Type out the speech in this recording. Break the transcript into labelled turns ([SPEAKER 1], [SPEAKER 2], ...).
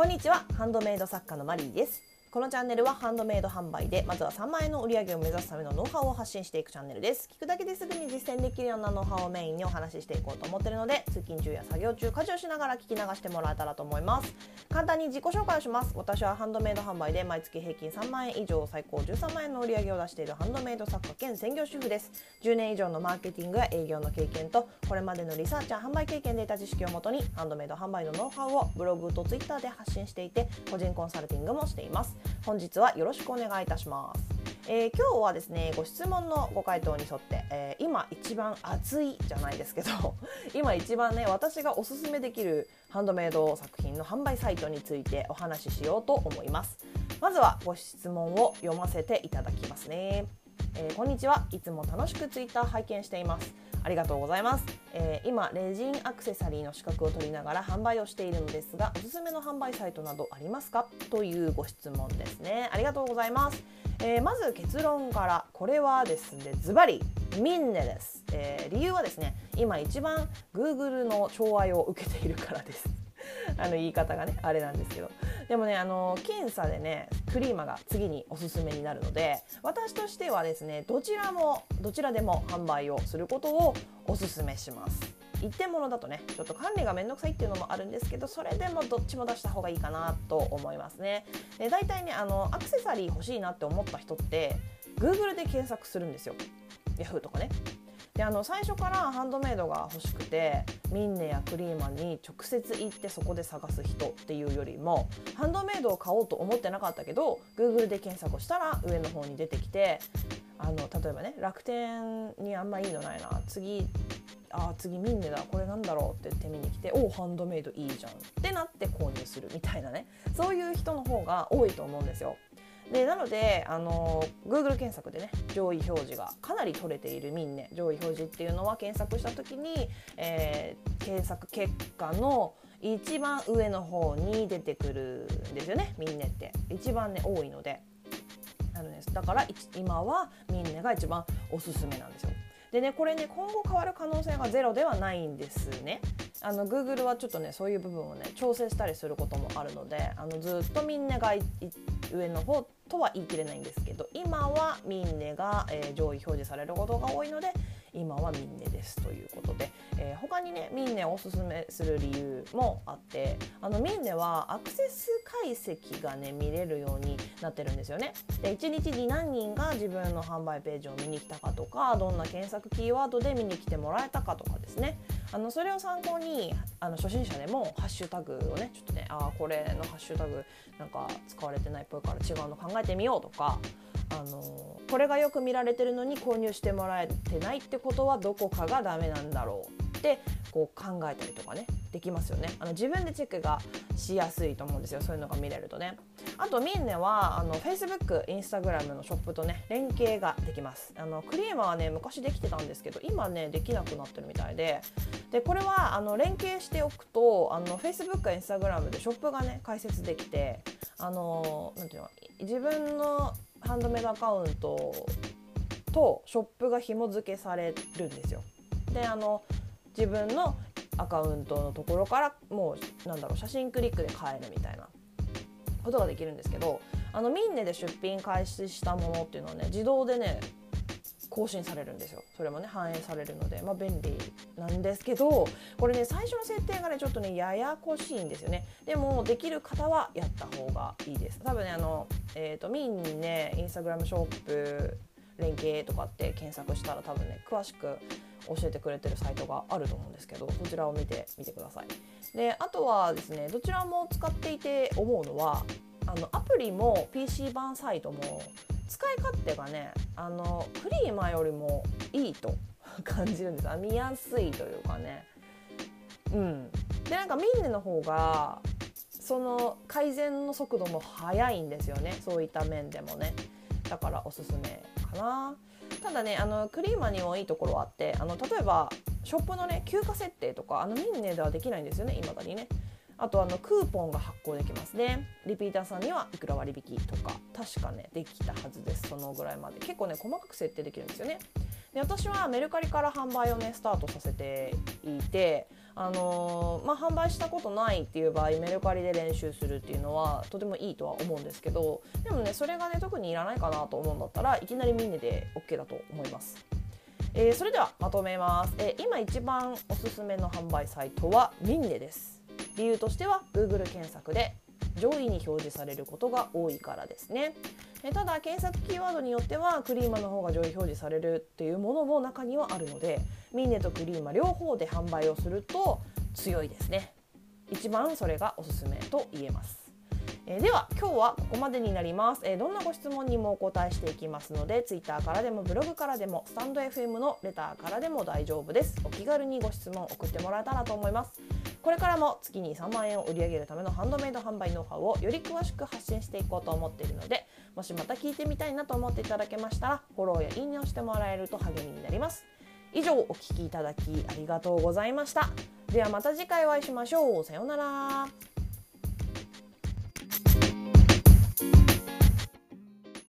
[SPEAKER 1] こんにちは。ハンドメイド作家のマリーです。このチャンネルはハンドメイド販売でまずは3万円の売り上げを目指すためのノウハウを発信していくチャンネルです。聞くだけですぐに実践できるようなノウハウをメインにお話ししていこうと思ってるので通勤中や作業中家事をしながら聞き流してもらえたらと思います。簡単に自己紹介をします。私はハンドメイド販売で毎月平均3万円以上最高13万円の売り上げを出しているハンドメイド作家兼専業主婦です。10年以上のマーケティングや営業の経験とこれまでのリサーチや販売経験で得た知識をもとにハンドメイド販売のノウハウをブログとツイッターで発信していて個人コンサルティングもしています。本日はよろしくお願いいたします。えー、今日はですねご質問のご回答に沿って、えー、今一番熱いじゃないですけど 今一番ね私がおすすめできるハンドメイド作品の販売サイトについてお話ししようと思いますまずはご質問を読ませていただきますね、えー、こんにちは。いつも楽しくツイッター拝見しています。ありがとうございます、えー、今レジンアクセサリーの資格を取りながら販売をしているのですがおすすめの販売サイトなどありますか？というご質問ですね。ありがとうございます、えー、まず結論からこれはですねズバリミンネです、えー、理由はですね今一番 Google の寵愛を受けているからです。あの言い方がねあれなんですけど。でもねあの検査でねクリーマが次におすすめになるので私としてはですねどちらもどちらでも販売をすることをおすすめします。一点物だとねちょっと管理がめんどくさいっていうのもあるんですけどそれでもどっちも出した方がいいかなと思いますね。で大体ねあのアクセサリー欲しいなって思った人って Google で検索するんですよ。Yahoo とかね。であの最初からハンドメイドが欲しくてミンネやクリーマに直接行ってそこで探す人っていうよりもハンドメイドを買おうと思ってなかったけど Google で検索をしたら上の方に出てきてあの例えばね楽天にあんまいいのないな。次あ次ミンネだ。これなんだろうって手見に来ておハンドメイドいいじゃんってなって購入するみたいなね。そういう人の方が多いと思うんですよ。でなのであの Google 検索でね上位表示がかなり取れているミンネ上位表示っていうのは検索した時に、えー、検索結果の一番上の方に出てくるんですよねミンネって一番ね多いのであの、ね、だから今はミンネが一番おすすめなんですよ。でねこれね今後変わる可能性がゼロではないんですね。あの Google はちょっとねそういう部分をね調整したりすることもあるのであのずっとみんなが上の方とは言い切れないんですけど今はミンネが、えー、上位表示されることが多いので今はミンネですということで、えー、他にねミンネをおすすめする理由もあってあのミンネはアクセス解析がね見れるようになってるんですよね。で1日に何人が自分の販売ページを見に来たかとかどんな検索キーワードで見に来てもらえたかとかですねあのそれを参考にあの初心者でもハッシュタグをねちょっとねああこれのハッシュタグなんか使われてないっぽいから違うの考えてみようとかあのこれがよく見られてるのに購入してもらえてないってことはどこかがダメなんだろう。ってこう考えたりとかねできますよね。あの自分でチェックがしやすいと思うんですよ。そういうのが見れるとね。あとミンネはあの Facebook、Instagram のショップとね連携ができます。あのクリーマはね昔できてたんですけど今ねできなくなってるみたいで。でこれはあの連携しておくとあの Facebook、Instagram でショップがね開設できてあのなんていうの自分のハンドメイドアカウントとショップが紐付けされるんですよ。であの自分のアカウントのところからもうなんだろう写真クリックで買えるみたいなことができるんですけどあのミンネで出品開始したものっていうのはね自動でね更新されるんですよ。それもね反映されるのでまあ便利なんですけどこれね最初の設定がねちょっとねややこしいんですよね。でもできる方はやった方がいいです。多分ねあのえっ、ー、とミンネインスタグラムショップ連携とかって検索したら多分ね詳しく教えてくれてるサイトがあると思うんですけどそちらを見てみてください。であとはですねどちらも使っていて思うのはあのアプリも PC 版サイトも使い勝手がねあのクリーマよりもいいと感じるんです。見やすいというかね。うん。でなんかミンネの方がその改善の速度も速いんですよね。そういった面でもね。だからおすすめ。かな。ただねあのクリーマにもいいところはあってあの例えばショップのね休暇設定とかあのミンネではできないんですよね今だにね。あとあのクーポンが発行できますね。リピーターさんにはいくら割引とか確かねできたはずです。そのぐらいまで。結構ね細かく設定できるんですよね。で私はメルカリから販売をねスタートさせていて、あのー、まあ、販売したことないっていう場合メルカリで練習するっていうのはとてもいいとは思うんですけどでもねそれがね特にいらないかなと思うんだったらいきなりミンネで OK だと思います。えー、それではまとめます、えー、今一番おすすめの販売サイトはミンネです理由としては Google 検索で上位に表示されることが多いからですね。ただ検索キーワードによってはクリーマの方が上位表示されるっていうものも中にはあるのでミンネとクリーマ両方で販売をすると強いですね。一番それがおすすめと言えます。えー、では今日はここまでになります、えー、どんなご質問にもお答えしていきますので Twitter からでもブログからでもスタンド FM のレターからでも大丈夫です。お気軽にご質問送ってもらえたらと思います。これからも月に3万円を売り上げるためのハンドメイド販売ノウハウをより詳しく発信していこうと思っているのでもしまた聞いてみたいなと思っていただけましたらフォローやいいねをしてもらえると励みになります。以上お聴きいただきありがとうございました。ではまた次回お会いしましょう。さようなら。